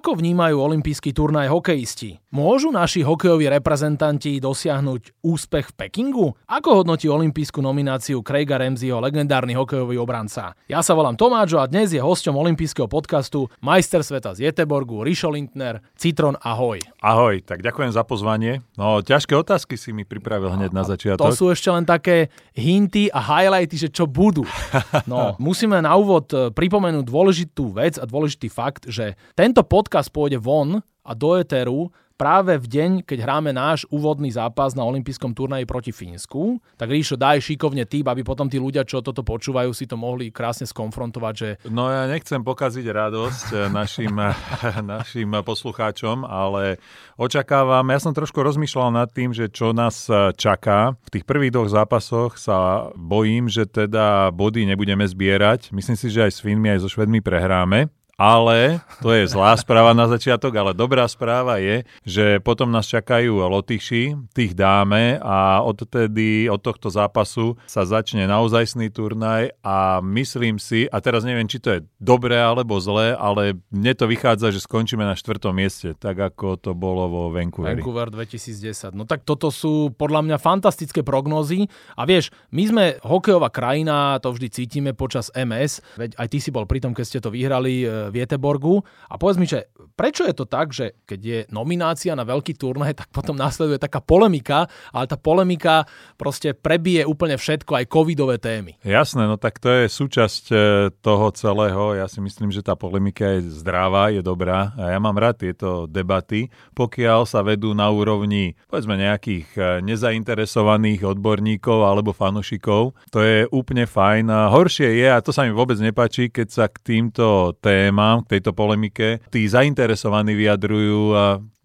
Ako vnímajú olympijský turnaj hokejisti? Môžu naši hokejoví reprezentanti dosiahnuť úspech v Pekingu? Ako hodnotí olympijskú nomináciu Craiga Ramseyho legendárny hokejový obranca? Ja sa volám Tomáčo a dnes je hosťom olympijského podcastu majster sveta z Jeteborgu Rišo Lindner. Citron, ahoj. Ahoj, tak ďakujem za pozvanie. No, ťažké otázky si mi pripravil hneď na začiatok. To sú ešte len také hinty a highlighty, že čo budú. No, musíme na úvod eh, pripomenúť dôležitú vec a dôležitý fakt, že tento podcast pôjde von a do Eteru práve v deň, keď hráme náš úvodný zápas na olympijskom turnaji proti Fínsku, tak Ríšo, daj šikovne tým, aby potom tí ľudia, čo toto počúvajú, si to mohli krásne skonfrontovať. Že... No ja nechcem pokaziť radosť eh, našim, eh, našim poslucháčom, ale očakávam, ja som trošku rozmýšľal nad tým, že čo nás eh, čaká. V tých prvých dvoch zápasoch sa bojím, že teda body nebudeme zbierať. Myslím si, že aj s Fínmi, aj so Švedmi prehráme. Ale, to je zlá správa na začiatok, ale dobrá správa je, že potom nás čakajú Lotyši, tých dáme a odtedy, od tohto zápasu sa začne naozajstný turnaj a myslím si, a teraz neviem, či to je dobré alebo zlé, ale mne to vychádza, že skončíme na štvrtom mieste, tak ako to bolo vo Vancouveri. Vancouver 2010. No tak toto sú podľa mňa fantastické prognózy a vieš, my sme hokejová krajina, to vždy cítime počas MS, veď aj ty si bol pri tom, keď ste to vyhrali v Jeteborgu. A povedz mi, že prečo je to tak, že keď je nominácia na veľký turnaj, tak potom následuje taká polemika, ale tá polemika proste prebije úplne všetko, aj covidové témy. Jasné, no tak to je súčasť e, toho celého. Ja si myslím, že tá polemika je zdravá, je dobrá a ja mám rád tieto debaty, pokiaľ sa vedú na úrovni povedzme nejakých e, nezainteresovaných odborníkov alebo fanušikov. To je úplne fajn. A horšie je, a to sa mi vôbec nepáči, keď sa k týmto témam témam, k tejto polemike, tí zainteresovaní vyjadrujú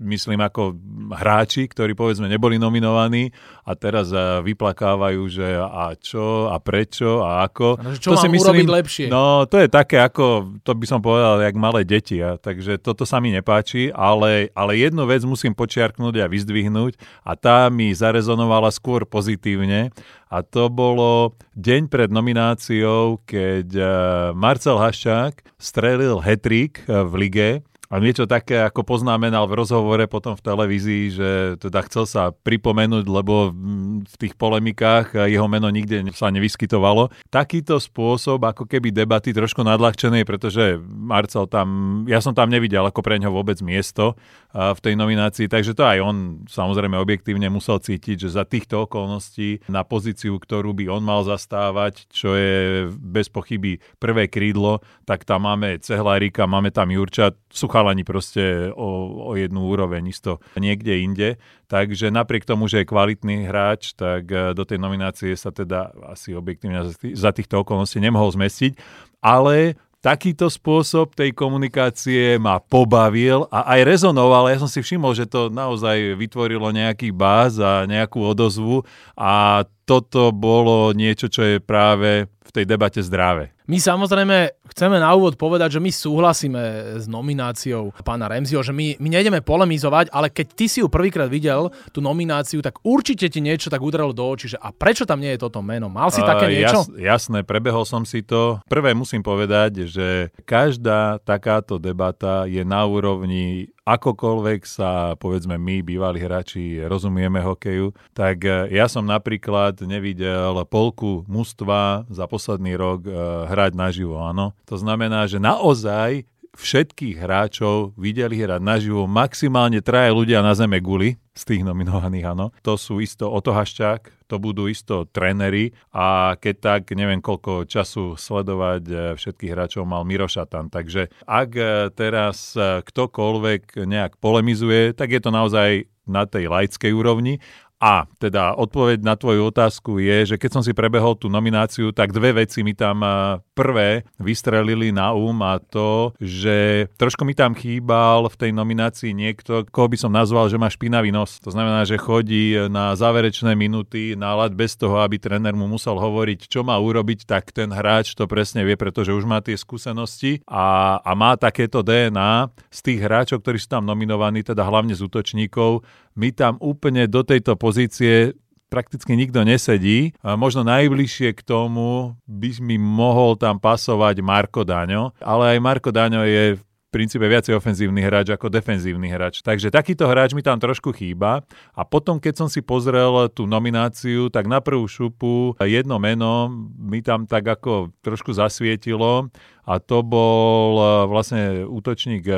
myslím ako hráči, ktorí povedzme neboli nominovaní a teraz eh, vyplakávajú, že a čo a prečo a ako. No, čo to si myslím, lepšie? No to je také ako, to by som povedal, jak malé deti. A, takže toto sa mi nepáči, ale, ale jednu vec musím počiarknúť a vyzdvihnúť a tá mi zarezonovala skôr pozitívne a to bolo deň pred nomináciou, keď eh, Marcel Haščák strelil hetrik eh, v lige a niečo také, ako poznamenal v rozhovore potom v televízii, že teda chcel sa pripomenúť, lebo v tých polemikách jeho meno nikde sa nevyskytovalo. Takýto spôsob, ako keby debaty trošku nadľahčené, pretože Marcel tam, ja som tam nevidel ako pre ňo vôbec miesto v tej nominácii, takže to aj on samozrejme objektívne musel cítiť, že za týchto okolností na pozíciu, ktorú by on mal zastávať, čo je bez pochyby prvé krídlo, tak tam máme Cehlárika, máme tam Jurča, sú chalani proste o, o jednu úroveň isto niekde inde. Takže napriek tomu, že je kvalitný hráč, tak e, do tej nominácie sa teda asi objektívne za týchto okolností nemohol zmestiť. Ale takýto spôsob tej komunikácie ma pobavil a aj rezonoval. Ja som si všimol, že to naozaj vytvorilo nejaký báz a nejakú odozvu a toto bolo niečo, čo je práve v tej debate zdravé. My samozrejme chceme na úvod povedať, že my súhlasíme s nomináciou pána Remziho, že my, my nejdeme polemizovať, ale keď ty si ju prvýkrát videl, tú nomináciu, tak určite ti niečo tak udrelo do očí, že a prečo tam nie je toto meno? Mal si také niečo? Jas, jasné, prebehol som si to. Prvé musím povedať, že každá takáto debata je na úrovni akokoľvek sa, povedzme, my, bývalí hráči, rozumieme hokeju, tak e, ja som napríklad nevidel polku mužstva za posledný rok e, hrať naživo, áno. To znamená, že naozaj všetkých hráčov videli hrať naživo maximálne traje ľudia na zeme guli, z tých nominovaných, áno. To sú isto Oto Haščák, to budú isto tréneri a keď tak, neviem koľko času sledovať eh, všetkých hráčov mal Miro. Takže ak eh, teraz eh, ktokoľvek nejak polemizuje, tak je to naozaj na tej laickej úrovni a teda odpoveď na tvoju otázku je, že keď som si prebehol tú nomináciu, tak dve veci mi tam prvé vystrelili na um a to, že trošku mi tam chýbal v tej nominácii niekto, koho by som nazval, že má špinavý nos. To znamená, že chodí na záverečné minúty na ľad bez toho, aby tréner mu musel hovoriť, čo má urobiť, tak ten hráč to presne vie, pretože už má tie skúsenosti a, a má takéto DNA z tých hráčov, ktorí sú tam nominovaní, teda hlavne z útočníkov, my tam úplne do tejto pozície prakticky nikto nesedí. A možno najbližšie k tomu by mi mohol tam pasovať Marko Daňo, ale aj Marko Daňo je princípe viacej ofenzívny hráč ako defenzívny hráč. Takže takýto hráč mi tam trošku chýba. A potom, keď som si pozrel tú nomináciu, tak na prvú šupu jedno meno mi tam tak ako trošku zasvietilo a to bol e, vlastne útočník e,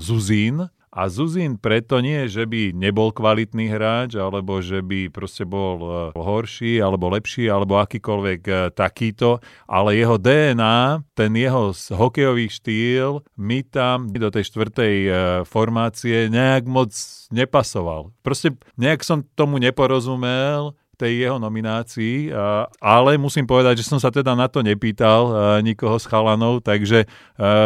Zuzín, a Zuzin preto nie, že by nebol kvalitný hráč, alebo že by proste bol e, horší, alebo lepší, alebo akýkoľvek e, takýto, ale jeho DNA, ten jeho hokejový štýl mi tam do tej štvrtej e, formácie nejak moc nepasoval. Proste nejak som tomu neporozumel, tej jeho nominácii, ale musím povedať, že som sa teda na to nepýtal nikoho z chalanov, takže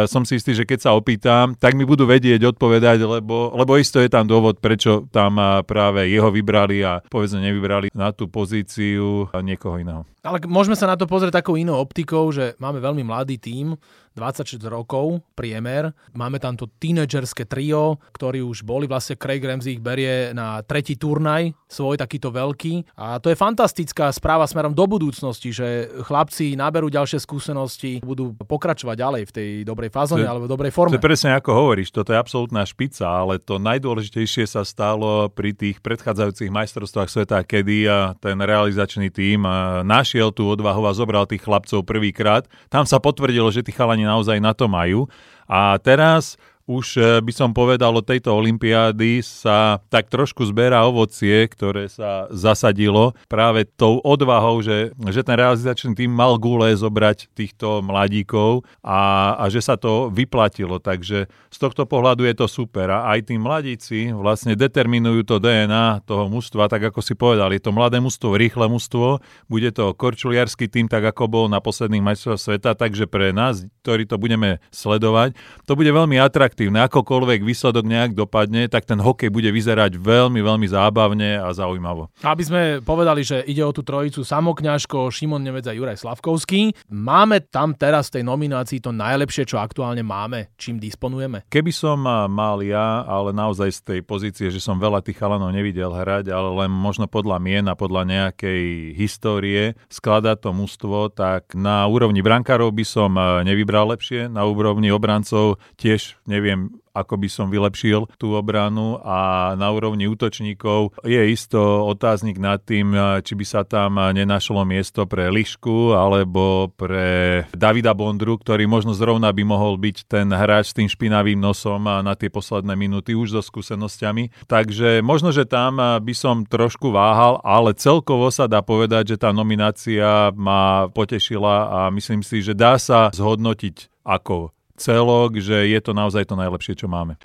som si istý, že keď sa opýtam, tak mi budú vedieť odpovedať, lebo, lebo isto je tam dôvod, prečo tam práve jeho vybrali a povedzme nevybrali na tú pozíciu niekoho iného. Ale môžeme sa na to pozrieť takou inou optikou, že máme veľmi mladý tím, 26 rokov, priemer. Máme tam to tínedžerské trio, ktorí už boli, vlastne Craig Ramsey ich berie na tretí turnaj, svoj takýto veľký. A to je fantastická správa smerom do budúcnosti, že chlapci naberú ďalšie skúsenosti, budú pokračovať ďalej v tej dobrej fázone alebo dobrej forme. To je presne ako hovoríš, toto je absolútna špica, ale to najdôležitejšie sa stalo pri tých predchádzajúcich majstrovstvách sveta, kedy ten realizačný tím našiel tú odvahu a zobral tých chlapcov prvýkrát. Tam sa potvrdilo, že tí chalani naozaj na to majú. A teraz už eh, by som povedal, od tejto olympiády sa tak trošku zberá ovocie, ktoré sa zasadilo práve tou odvahou, že, že ten realizačný tým mal gule zobrať týchto mladíkov a, a že sa to vyplatilo. Takže z tohto pohľadu je to super. A aj tí mladíci vlastne determinujú to DNA toho mužstva, tak ako si povedal, je to mladé mužstvo, rýchle mužstvo, bude to korčuliarský tým, tak ako bol na posledných majstrovstvách sveta, takže pre nás, ktorí to budeme sledovať, to bude veľmi atraktívne atraktívne. Akokoľvek výsledok nejak dopadne, tak ten hokej bude vyzerať veľmi, veľmi zábavne a zaujímavo. Aby sme povedali, že ide o tú trojicu Samokňažko, Šimon Nemec a Juraj Slavkovský, máme tam teraz v tej nominácii to najlepšie, čo aktuálne máme, čím disponujeme? Keby som mal ja, ale naozaj z tej pozície, že som veľa tých chalanov nevidel hrať, ale len možno podľa mien a podľa nejakej histórie skladať to mužstvo, tak na úrovni brankárov by som nevybral lepšie, na úrovni obrancov tiež neviem neviem, ako by som vylepšil tú obranu a na úrovni útočníkov je isto otáznik nad tým, či by sa tam nenašlo miesto pre Lišku alebo pre Davida Bondru, ktorý možno zrovna by mohol byť ten hráč s tým špinavým nosom na tie posledné minúty už so skúsenosťami. Takže možno, že tam by som trošku váhal, ale celkovo sa dá povedať, že tá nominácia ma potešila a myslím si, že dá sa zhodnotiť ako celok, že je to naozaj to najlepšie, čo máme.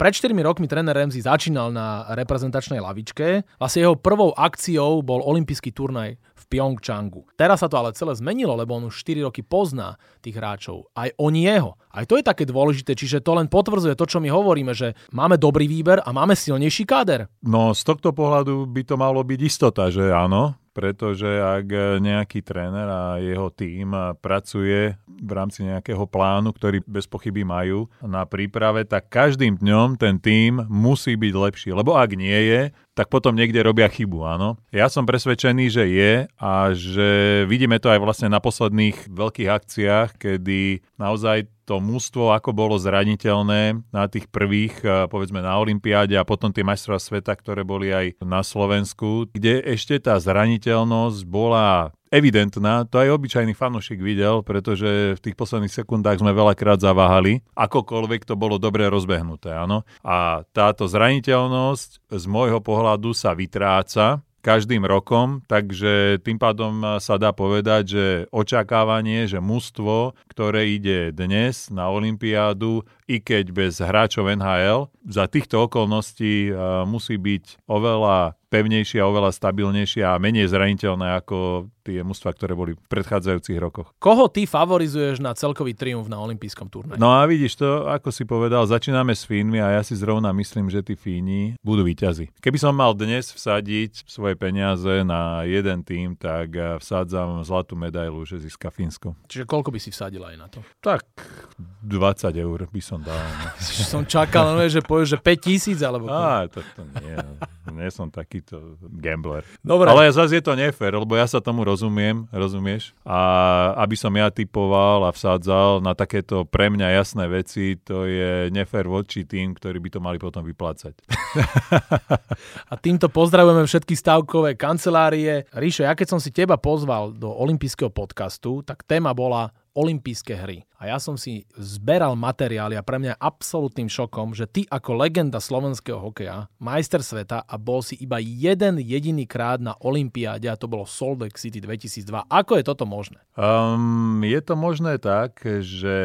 Pred 4 rokmi tréner Ramsey začínal na reprezentačnej lavičke. Vlastne jeho prvou akciou bol olympijský turnaj Pyeongchangu. Teraz sa to ale celé zmenilo, lebo on už 4 roky pozná tých hráčov. Aj oni jeho. Aj to je také dôležité, čiže to len potvrdzuje to, čo my hovoríme, že máme dobrý výber a máme silnejší káder. No z tohto pohľadu by to malo byť istota, že áno, pretože ak nejaký tréner a jeho tím pracuje v rámci nejakého plánu, ktorý bez pochyby majú na príprave, tak každým dňom ten tím musí byť lepší. Lebo ak nie je, tak potom niekde robia chybu, áno. Ja som presvedčený, že je a že vidíme to aj vlastne na posledných veľkých akciách, kedy naozaj to mústvo, ako bolo zraniteľné na tých prvých, eh, povedzme na Olympiáde a potom tie majstrova sveta, ktoré boli aj na Slovensku, kde ešte tá zraniteľnosť bola evidentná, to aj obyčajný fanúšik videl, pretože v tých posledných sekundách sme veľakrát zaváhali, akokoľvek to bolo dobre rozbehnuté, áno. A táto zraniteľnosť z môjho pohľadu sa vytráca, každým rokom, takže tým pádom sa dá povedať, že očakávanie, že mužstvo, ktoré ide dnes na Olympiádu, i keď bez hráčov NHL, za týchto okolností musí byť oveľa pevnejšie a oveľa stabilnejšie a menej zraniteľné ako tie mužstva, ktoré boli v predchádzajúcich rokoch. Koho ty favorizuješ na celkový triumf na olympijskom turnaji? No a vidíš to, ako si povedal, začíname s Fínmi a ja si zrovna myslím, že tí Fíni budú výťazi. Keby som mal dnes vsadiť svoje peniaze na jeden tým, tak vsádzam zlatú medailu, že získa Fínsko. Čiže koľko by si vsadil aj na to? Tak 20 eur by som som dal. Som čakal, no, že povieš, že 5 tisíc alebo... Á, to, to nie, nie som takýto gambler. Dobre. Ale zase je to nefér, lebo ja sa tomu rozumiem, rozumieš? A aby som ja typoval a vsádzal na takéto pre mňa jasné veci, to je nefér voči tým, ktorí by to mali potom vyplácať. a týmto pozdravujeme všetky stavkové kancelárie. Ríšo, ja keď som si teba pozval do olympijského podcastu, tak téma bola olympijské hry. A ja som si zberal materiály a pre mňa je absolútnym šokom, že ty ako legenda slovenského hokeja, majster sveta a bol si iba jeden jediný krát na olympiáde a to bolo Salt Lake City 2002. Ako je toto možné? Um, je to možné tak, že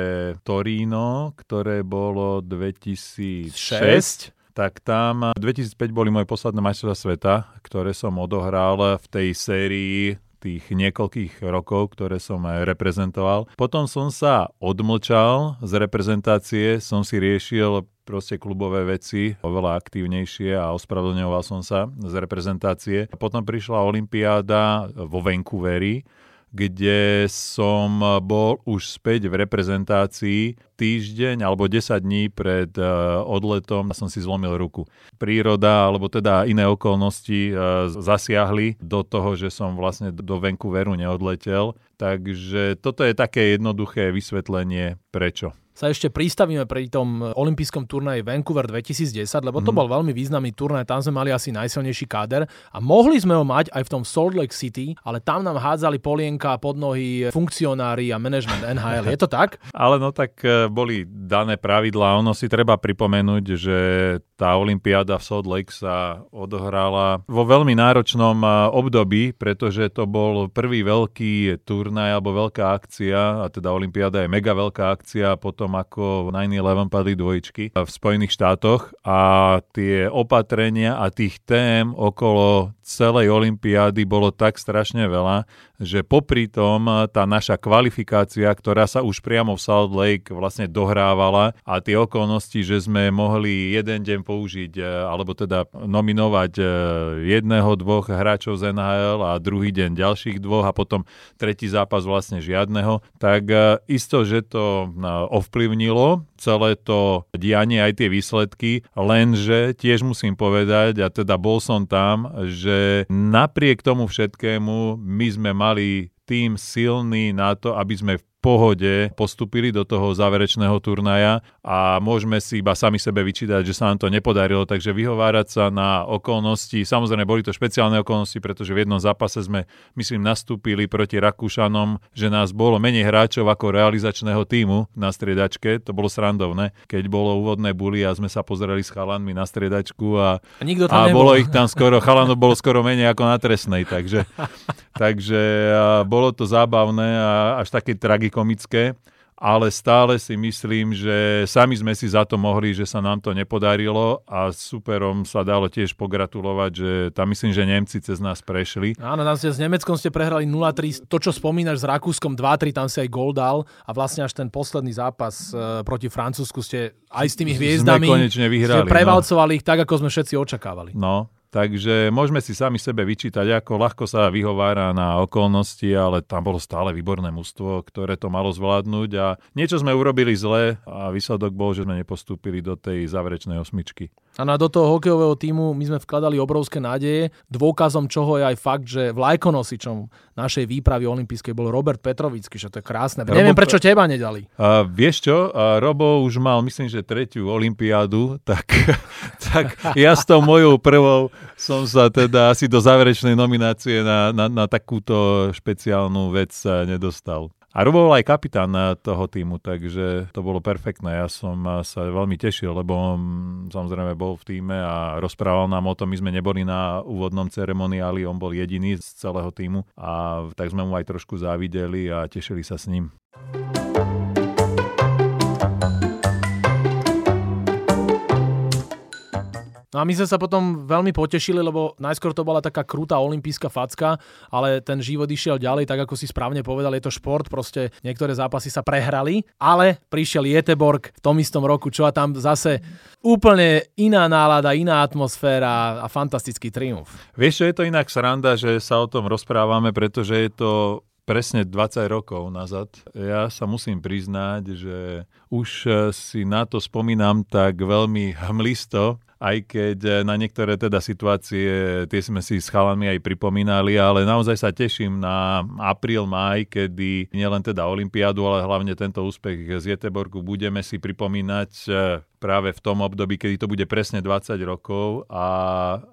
Torino, ktoré bolo 2006, 6? tak tam 2005 boli moje posledné majstrovstvá sveta, ktoré som odohral v tej sérii tých niekoľkých rokov, ktoré som reprezentoval. Potom som sa odmlčal z reprezentácie, som si riešil proste klubové veci oveľa aktívnejšie a ospravedlňoval som sa z reprezentácie. Potom prišla Olympiáda vo Vancouveri, kde som bol už späť v reprezentácii týždeň alebo 10 dní pred e, odletom som si zlomil ruku. Príroda alebo teda iné okolnosti e, zasiahli do toho, že som vlastne do Vancouveru neodletel. Takže toto je také jednoduché vysvetlenie prečo sa ešte pristavíme pri tom olympijskom turnaji Vancouver 2010, lebo to mm. bol veľmi významný turnaj, tam sme mali asi najsilnejší káder a mohli sme ho mať aj v tom Salt Lake City, ale tam nám hádzali polienka pod nohy funkcionári a management NHL. Je to tak? ale no tak e, boli dané pravidlá. Ono si treba pripomenúť, že tá olympiáda v Salt Lake sa odohrala vo veľmi náročnom období, pretože to bol prvý veľký turnaj alebo veľká akcia, a teda olympiáda je mega veľká akcia, potom, ako 9-11 padli dvojičky v Spojených štátoch. A tie opatrenia a tých tém okolo celej olympiády bolo tak strašne veľa, že popri tom tá naša kvalifikácia, ktorá sa už priamo v Salt Lake vlastne dohrávala a tie okolnosti, že sme mohli jeden deň použiť e, alebo teda nominovať e, jedného, dvoch hráčov z NHL a druhý deň ďalších dvoch a potom tretí zápas vlastne žiadneho, tak e, isto, že to ovplyvnilo celé to dianie, aj tie výsledky, lenže tiež musím povedať, a teda bol som tam, že napriek tomu všetkému my sme mali tým silný na to, aby sme v pohode postupili do toho záverečného turnaja a môžeme si iba sami sebe vyčítať, že sa nám to nepodarilo, takže vyhovárať sa na okolnosti, samozrejme boli to špeciálne okolnosti, pretože v jednom zápase sme, myslím, nastúpili proti Rakúšanom, že nás bolo menej hráčov ako realizačného týmu na striedačke, to bolo srandovné, keď bolo úvodné buly a sme sa pozerali s chalanmi na striedačku a, a, nikto tam a bolo ich tam skoro, chalanov bolo skoro menej ako na trestnej, takže, takže bolo to zábavné a až také tragikomické ale stále si myslím, že sami sme si za to mohli, že sa nám to nepodarilo a superom sa dalo tiež pogratulovať, že tam myslím, že Nemci cez nás prešli. Áno, nám ste s Nemeckom ste prehrali 0-3, to čo spomínaš s Rakúskom 2-3, tam si aj gol dal a vlastne až ten posledný zápas e, proti Francúzsku ste aj s tými hviezdami sme konečne vyhrali, ste prevalcovali no. ich tak, ako sme všetci očakávali. No, Takže môžeme si sami sebe vyčítať, ako ľahko sa vyhovára na okolnosti, ale tam bolo stále výborné mužstvo, ktoré to malo zvládnuť a niečo sme urobili zle a výsledok bol, že sme nepostúpili do tej záverečnej osmičky. A na do toho hokejového týmu my sme vkladali obrovské nádeje. Dôkazom čoho je aj fakt, že vlajkonosičom našej výpravy olympijskej bol Robert Petrovický, že to je krásne. Robo... Neviem, prečo teba nedali. Uh, vieš čo, uh, Robo už mal, myslím, že tretiu olympiádu, tak, tak ja s tou mojou prvou som sa teda asi do záverečnej nominácie na, na, na takúto špeciálnu vec nedostal. A Robo bol aj kapitán toho týmu, takže to bolo perfektné. Ja som sa veľmi tešil, lebo on samozrejme bol v týme a rozprával nám o tom. My sme neboli na úvodnom ceremoniáli, on bol jediný z celého týmu a tak sme mu aj trošku závideli a tešili sa s ním. No a my sme sa potom veľmi potešili, lebo najskôr to bola taká krutá olimpijská facka, ale ten život išiel ďalej, tak ako si správne povedal, je to šport, proste niektoré zápasy sa prehrali, ale prišiel Jeteborg v tom istom roku, čo a tam zase úplne iná nálada, iná atmosféra a fantastický triumf. Vieš, čo je to inak sranda, že sa o tom rozprávame, pretože je to presne 20 rokov nazad. Ja sa musím priznať, že už si na to spomínam tak veľmi hmlisto, aj keď eh, na niektoré teda situácie, tie sme si s chalami aj pripomínali, ale naozaj sa teším na apríl, maj, kedy nielen teda Olympiádu, ale hlavne tento úspech z Jeteborgu budeme si pripomínať eh, práve v tom období, kedy to bude presne 20 rokov a,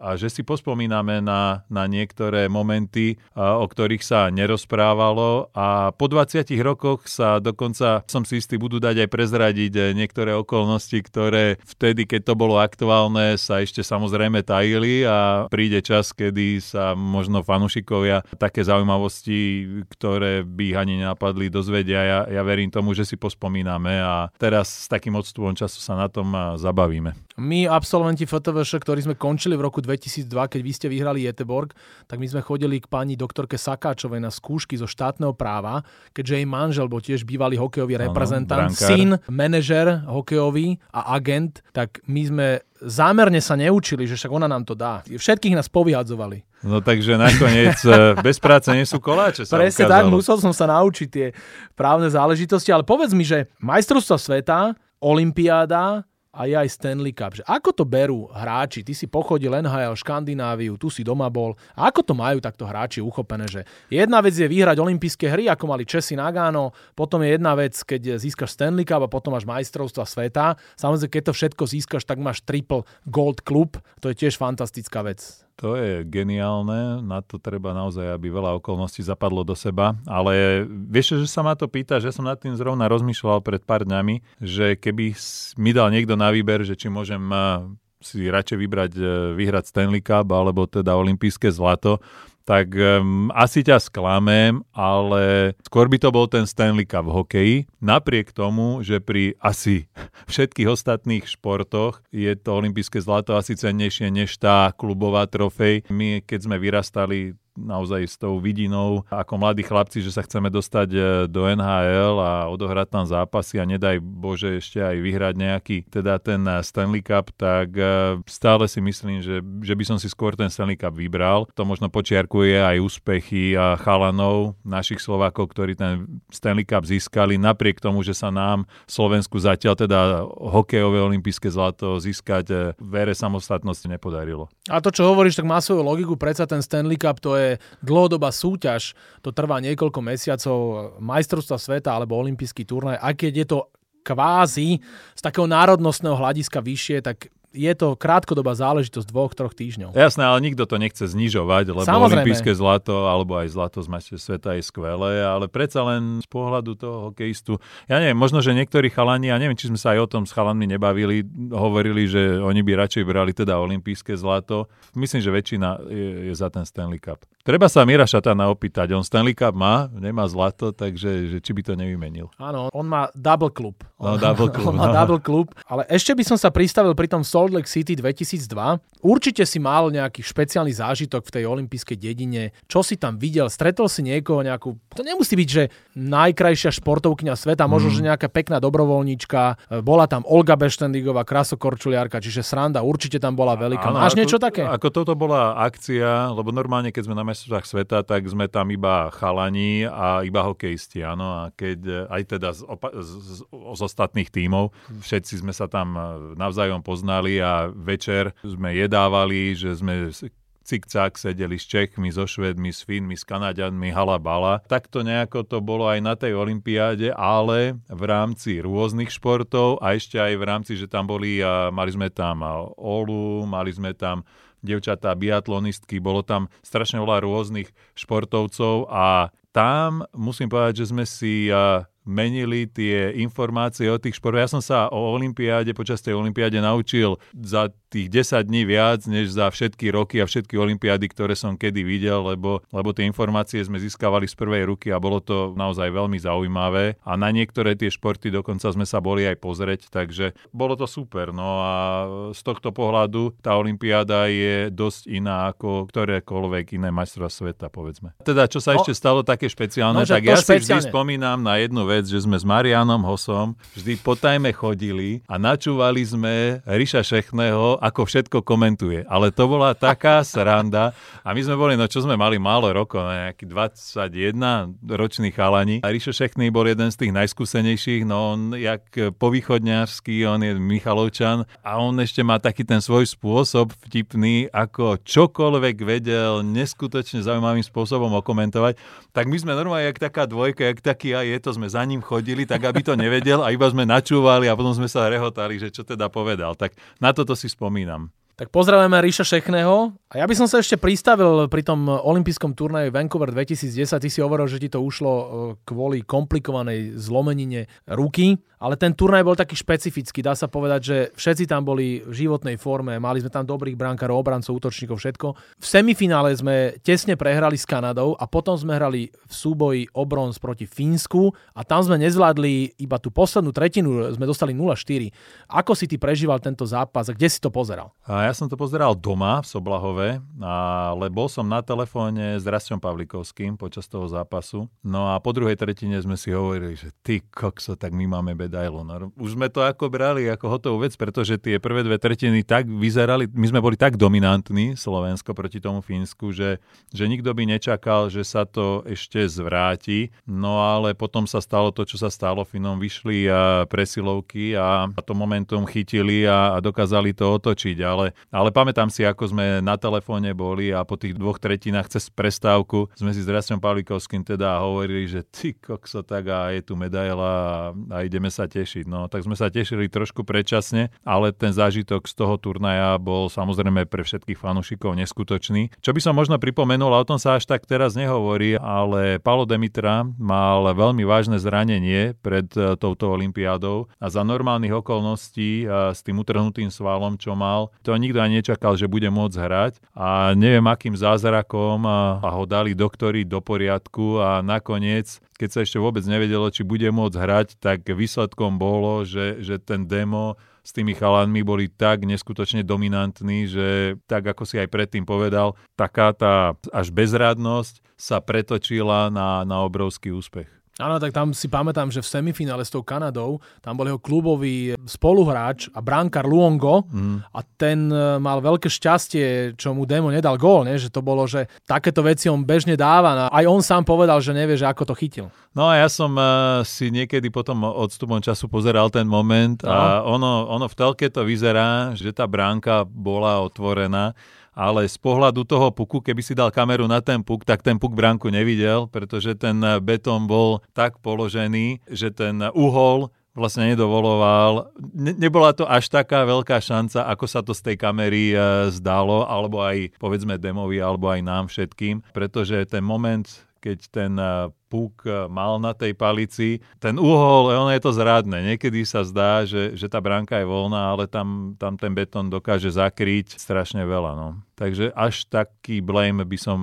a že si pospomíname na, na niektoré momenty, a, o ktorých sa nerozprávalo a po 20 rokoch sa dokonca, som si istý, budú dať aj prezradiť eh, niektoré okolnosti, ktoré vtedy, keď to bolo aktuálne, sa ešte samozrejme tajili a príde čas, kedy sa možno fanušikovia také zaujímavosti, ktoré by ani nenapadli, dozvedia. Ja, ja verím tomu, že si pospomíname a teraz s takým odstupom času sa na to tom zabavíme. My, absolventi FTVŠ, ktorí sme končili v roku 2002, keď vy ste vyhrali Jeteborg, tak my sme chodili k pani doktorke Sakáčovej na skúšky zo štátneho práva, keďže jej manžel bol tiež bývalý hokejový ano, reprezentant, brankár. syn, manažer hokejový a agent, tak my sme zámerne sa neučili, že však ona nám to dá. Všetkých nás povyhadzovali. No takže nakoniec e, bez práce nie sú koláče. Presne tak, musel som sa naučiť tie právne záležitosti, ale povedz mi, že majstrovstva sveta, Olympiáda, a je aj Stanley Cup. Že ako to berú hráči? Ty si pochodil NHL, Škandináviu, tu si doma bol. A ako to majú takto hráči uchopené? Že jedna vec je vyhrať olympijské hry, ako mali Česi Nagano, potom je jedna vec, keď získaš Stanley Cup a potom máš majstrovstva sveta. Samozrejme, keď to všetko získaš, tak máš triple gold club. To je tiež fantastická vec. To je geniálne, na to treba naozaj, aby veľa okolností zapadlo do seba, ale vieš, že sa ma to pýta, že som nad tým zrovna rozmýšľal pred pár dňami, že keby mi dal niekto na výber, že či môžem eh, si radšej vybrať eh, vyhrať Stanley Cup alebo teda olympijské zlato, tak um, asi ťa sklamem, ale skôr by to bol ten Stanley Cup v hokeji. Napriek tomu, že pri asi všetkých ostatných športoch je to olympijské zlato asi cennejšie než tá klubová trofej. My, keď sme vyrastali, naozaj s tou vidinou ako mladí chlapci, že sa chceme dostať e, do NHL a odohrať tam zápasy a nedaj Bože ešte aj vyhrať nejaký, teda ten e, Stanley Cup, tak e, stále si myslím, že, že by som si skôr ten Stanley Cup vybral. To možno počiarkuje aj úspechy a chalanov, našich Slovákov, ktorí ten Stanley Cup získali, napriek tomu, že sa nám Slovensku zatiaľ teda hokejové olympijské zlato získať v ére samostatnosti nepodarilo. A to, čo hovoríš, tak má svoju logiku, predsa ten Stanley Cup to je je dlhodobá súťaž, to trvá niekoľko mesiacov, majstrovstva sveta alebo olimpijský turnaj, aj keď je to kvázi z takého národnostného hľadiska vyššie, tak je to krátkodobá záležitosť dvoch, troch týždňov. Jasné, ale nikto to nechce znižovať, lebo Samozrejme. olympijské zlato alebo aj zlato z majstrovstiev sveta je skvelé, ale predsa len z pohľadu toho hokejistu, ja neviem, možno, že niektorí chalani, ja neviem, či sme sa aj o tom s chalanmi nebavili, hovorili, že oni by radšej brali teda olympijské zlato. Myslím, že väčšina je, je za ten Stanley Cup. Treba sa Mira Šatana opýtať, on Stanley Cup má, nemá zlato, takže že či by to nevymenil. Áno, on má double klub. No, double klub. on má no. double klub, ale ešte by som sa pristavil pri tom Salt Lake City 2002. Určite si mal nejaký špeciálny zážitok v tej olympijskej dedine. Čo si tam videl? Stretol si niekoho nejakú... To nemusí byť, že najkrajšia športovkňa sveta, možno, mm. že nejaká pekná dobrovoľníčka. Bola tam Olga Beštendigová, krasokorčuliarka, čiže sranda určite tam bola veľká. Máš niečo také? Ako toto bola akcia, lebo normálne, keď sme na majstrovstvách sveta, tak sme tam iba chalani a iba hokejisti, áno. A keď aj teda z, opa- z, z, z ostatných tímov, všetci sme sa tam navzájom poznali a večer sme jedávali, že sme cik-cak sedeli s Čechmi, so Švedmi, s Finmi, s Kanadianmi, halabala. Takto nejako to bolo aj na tej olympiáde, ale v rámci rôznych športov a ešte aj v rámci, že tam boli, a mali sme tam Olu, mali sme tam devčatá biatlonistky, bolo tam strašne veľa rôznych športovcov a tam musím povedať, že sme si menili tie informácie o tých športoch. Ja som sa o olympiáde, počas tej olympiáde naučil za tých 10 dní viac, než za všetky roky a všetky olympiády, ktoré som kedy videl, lebo, lebo tie informácie sme získavali z prvej ruky a bolo to naozaj veľmi zaujímavé. A na niektoré tie športy dokonca sme sa boli aj pozrieť, takže bolo to super. No a z tohto pohľadu tá olympiáda je dosť iná ako ktorékoľvek iné majstrova sveta, povedzme. Teda, čo sa no, ešte stalo také špeciálne, no, tak ja špeciálne. si vždy spomínam na jednu vec, že sme s Marianom Hosom vždy po tajme chodili a načúvali sme Ríša Šechného, ako všetko komentuje. Ale to bola taká sranda a my sme boli, no čo sme mali málo rokov, nejaký 21 ročný chalani. A Ríšo Šechný bol jeden z tých najskúsenejších, no on jak povýchodňarsky, on je Michalovčan a on ešte má taký ten svoj spôsob vtipný, ako čokoľvek vedel neskutočne zaujímavým spôsobom okomentovať. Tak my sme normálne jak taká dvojka, jak taký a je to, sme za ním chodili, tak aby to nevedel a iba sme načúvali a potom sme sa rehotali, že čo teda povedal. Tak na toto si spomínam. Tak pozdravujeme Ríša Šechného. A ja by som sa ešte pristavil pri tom olympijskom turnaji Vancouver 2010. Ty si hovoril, že ti to ušlo e, kvôli komplikovanej zlomenine ruky, ale ten turnaj bol taký špecifický. Dá sa povedať, že všetci tam boli v životnej forme, mali sme tam dobrých brankárov, obrancov, útočníkov, všetko. V semifinále sme tesne prehrali s Kanadou a potom sme hrali v súboji o bronz proti Fínsku a tam sme nezvládli iba tú poslednú tretinu, sme dostali 0-4. Ako si ty prežíval tento zápas a kde si to pozeral? A ja som to pozeral doma v Soblahove, ale bol som na telefóne s Rastom Pavlikovským počas toho zápasu. No a po druhej tretine sme si hovorili, že ty kokso, tak my máme No, už sme to ako brali ako hotovú vec, pretože tie prvé dve tretiny tak vyzerali, my sme boli tak dominantní, Slovensko proti tomu Fínsku, že, že nikto by nečakal, že sa to ešte zvráti. No ale potom sa stalo to, čo sa stalo. Finom vyšli a presilovky a, a to momentum chytili a, a dokázali to otočiť. Ale ale pamätám si, ako sme na telefóne boli a po tých dvoch tretinách cez prestávku sme si s Rastom Pavlikovským teda hovorili, že ty kokso tak a je tu medaila a, a ideme sa tešiť. No tak sme sa tešili trošku predčasne, ale ten zážitok z toho turnaja bol samozrejme pre všetkých fanúšikov neskutočný. Čo by som možno pripomenul, a o tom sa až tak teraz nehovorí, ale Paolo Demitra mal veľmi vážne zranenie pred e, touto olympiádou a za normálnych okolností a s tým utrhnutým svalom, čo mal, to nikto ani nečakal, že bude môcť hrať a neviem akým zázrakom a, a ho dali doktori do poriadku a nakoniec, keď sa ešte vôbec nevedelo, či bude môcť hrať, tak výsledkom bolo, že, že ten demo s tými chalanmi boli tak neskutočne dominantní, že tak ako si aj predtým povedal, taká tá až bezradnosť sa pretočila na, na obrovský úspech. Áno, tak tam si pamätám, že v semifinále s tou Kanadou, tam bol jeho klubový spoluhráč a bránkar Luongo mm. a ten e, mal veľké šťastie, čo mu Demo nedal gól, ne? že to bolo, že takéto veci on bežne dáva. A aj on sám povedal, že nevie, že ako to chytil. No a ja som uh, si niekedy potom odstupom času pozeral ten moment no. a ono, ono v telke to vyzerá, že tá bránka bola otvorená ale z pohľadu toho puku, keby si dal kameru na ten puk, tak ten puk bránku nevidel, pretože ten betón bol tak položený, že ten uhol vlastne nedovoloval. Ne, nebola to až taká veľká šanca, ako sa to z tej kamery e, zdalo, alebo aj povedzme Demovi, alebo aj nám všetkým, pretože ten moment, keď ten e, puk e, mal na tej palici. Ten uhol, ono je to zradné. Niekedy sa zdá, že, že tá bránka je voľná, ale tam, tam ten betón dokáže zakryť strašne veľa. No. Takže až taký blame by som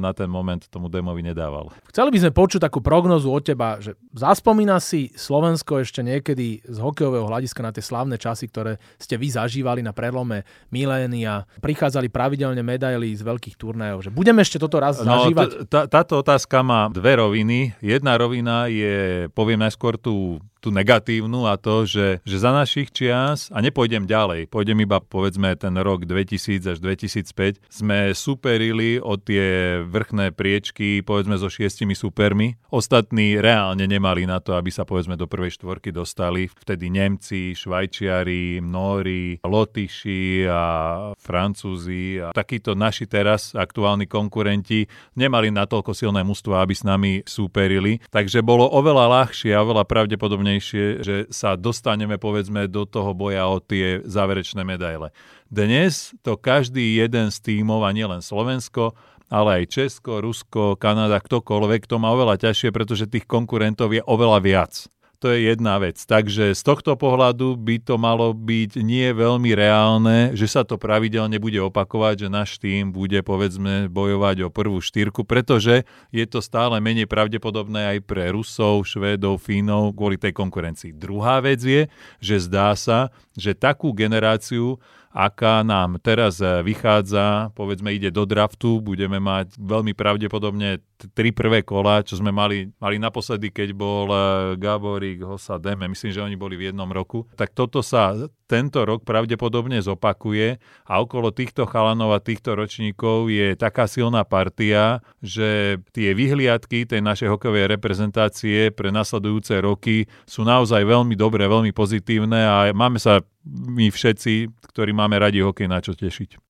na ten moment tomu demovi nedával. Chceli by sme počuť takú prognozu od teba, že zaspomína si Slovensko ešte niekedy z hokejového hľadiska na tie slavné časy, ktoré ste vy zažívali na prelome milénia. Prichádzali pravidelne medaily z veľkých turnajov. Že budeme ešte toto raz no, zažívať? Táto otázka má dve roviny. Jedna rovina je, poviem najskôr tú tú negatívnu a to, že, že za našich čias, a nepôjdem ďalej, pôjdem iba povedzme ten rok 2000 až 2005, sme superili o tie vrchné priečky povedzme so šiestimi supermi. Ostatní reálne nemali na to, aby sa povedzme do prvej štvorky dostali. Vtedy Nemci, Švajčiari, Nóri, Lotyši a Francúzi a takíto naši teraz aktuálni konkurenti nemali natoľko silné mužstvo, aby s nami súperili. Takže bolo oveľa ľahšie a oveľa pravdepodobne najvýznamnejšie, že sa dostaneme povedzme do toho boja o tie záverečné medaile. Dnes to každý jeden z tímov, a nielen Slovensko, ale aj Česko, Rusko, Kanada, ktokoľvek, to má oveľa ťažšie, pretože tých konkurentov je oveľa viac. To je jedna vec. Takže z tohto pohľadu by to malo byť nie veľmi reálne, že sa to pravidelne bude opakovať, že náš tým bude povedzme bojovať o prvú štyrku, pretože je to stále menej pravdepodobné aj pre Rusov, Švédov, Fínov kvôli tej konkurencii. Druhá vec je, že zdá sa, že takú generáciu aká nám teraz vychádza, povedzme ide do draftu, budeme mať veľmi pravdepodobne tri prvé kola, čo sme mali, mali naposledy, keď bol e, Gaborík, Hosa, Deme, myslím, že oni boli v jednom roku, tak toto sa tento rok pravdepodobne zopakuje a okolo týchto chalanov a týchto ročníkov je taká silná partia, že tie vyhliadky tej našej hokejovej reprezentácie pre nasledujúce roky sú naozaj veľmi dobré, veľmi pozitívne a máme sa my všetci, ktorí máme radi hokej, na čo tešiť.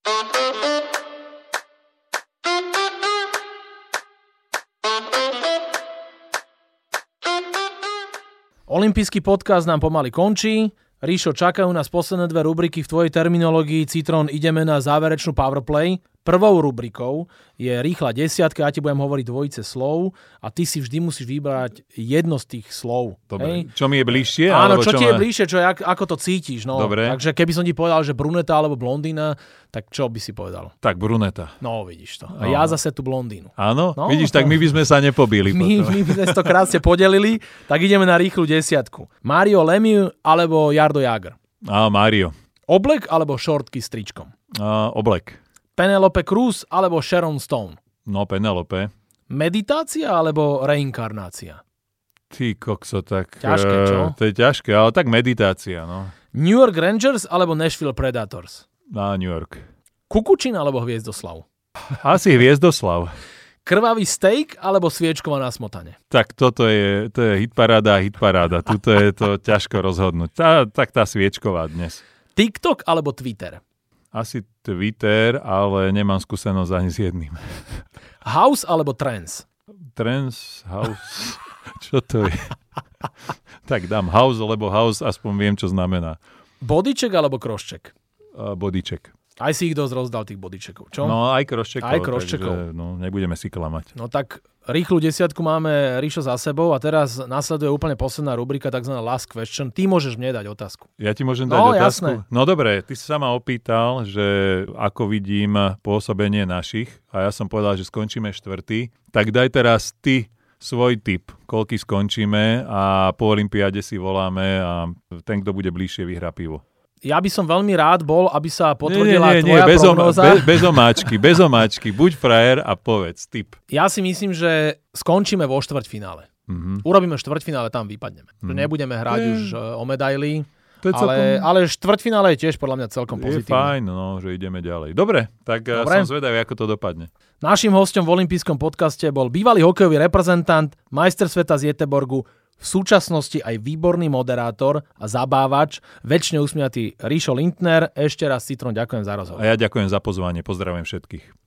Olympijský podcast nám pomaly končí. Ríšo, čakajú nás posledné dve rubriky v tvojej terminológii. Citron, ideme na záverečnú powerplay. Prvou rubrikou je rýchla desiatka, ja ti budem hovoriť dvojice slov a ty si vždy musíš vybrať jedno z tých slov. Dobre. Hej? Čo mi je bližšie? Áno, čo, čo ti ma... je bližšie, čo, jak, ako to cítiš. No. Dobre. Takže keby som ti povedal, že bruneta alebo blondína, tak čo by si povedal? Tak bruneta. No, vidíš to. A ja zase tú blondínu. Áno? No, vidíš, to... tak my by sme sa nepobili. My, my by sme to krásne podelili, tak ideme na rýchlu desiatku. Mario Lemieux alebo Jardo Jager? Á, Mario. Oblek alebo šortky s tričkom? Á, oblek. Penelope Cruz alebo Sharon Stone? No, Penelope. Meditácia alebo reinkarnácia? Ty kokso, tak... Ťažké, čo? Uh, to je ťažké, ale tak meditácia, no. New York Rangers alebo Nashville Predators? Na New York. Kukučin alebo Hviezdoslav? Asi Hviezdoslav. Krvavý steak alebo sviečková na smotane? Tak toto je, to je hitparáda a hitparáda. Tuto je to ťažko rozhodnúť. Tá, tak tá sviečková dnes. TikTok alebo Twitter? Asi Twitter, ale nemám skúsenosť ani s jedným. House alebo Trends? Trends, House, čo to je? tak dám House, lebo House aspoň viem, čo znamená. Bodyček alebo krošček? Uh, bodyček. Aj si ich dosť rozdal, tých bodyčekov, čo? No, aj kroščekov. Aj. Takže, no, nebudeme si klamať. No tak rýchlu desiatku máme Ríšo za sebou a teraz nasleduje úplne posledná rubrika, tzv. last question. Ty môžeš mne dať otázku. Ja ti môžem dať no, otázku? Jasné. No dobre, ty si sa ma opýtal, že ako vidím pôsobenie našich a ja som povedal, že skončíme štvrtý. Tak daj teraz ty svoj tip, koľky skončíme a po Olympiáde si voláme a ten, kto bude bližšie, vyhrá pivo ja by som veľmi rád bol, aby sa potvrdila nie, nie, nie, tvoja nie, bez, prognóza. Bez, bez omáčky, bez omáčky. Buď frajer a povedz, tip. Ja si myslím, že skončíme vo štvrťfinále. Mm-hmm. Urobíme štvrťfinále, tam vypadneme. Mm-hmm. Nebudeme hrať je... už e, o medaily. To je ale, celkom... ale štvrťfinále je tiež podľa mňa celkom pozitívne. Je fajn, no, že ideme ďalej. Dobre, tak e, Dobre. som zvedavý, ako to dopadne. Našim hostom v olympijskom podcaste bol bývalý hokejový reprezentant, majster sveta z Jeteborgu, v súčasnosti aj výborný moderátor a zabávač, väčšine usmiatý Ríšo Lindner. Ešte raz Citron ďakujem za rozhovor. A ja ďakujem za pozvanie, pozdravujem všetkých.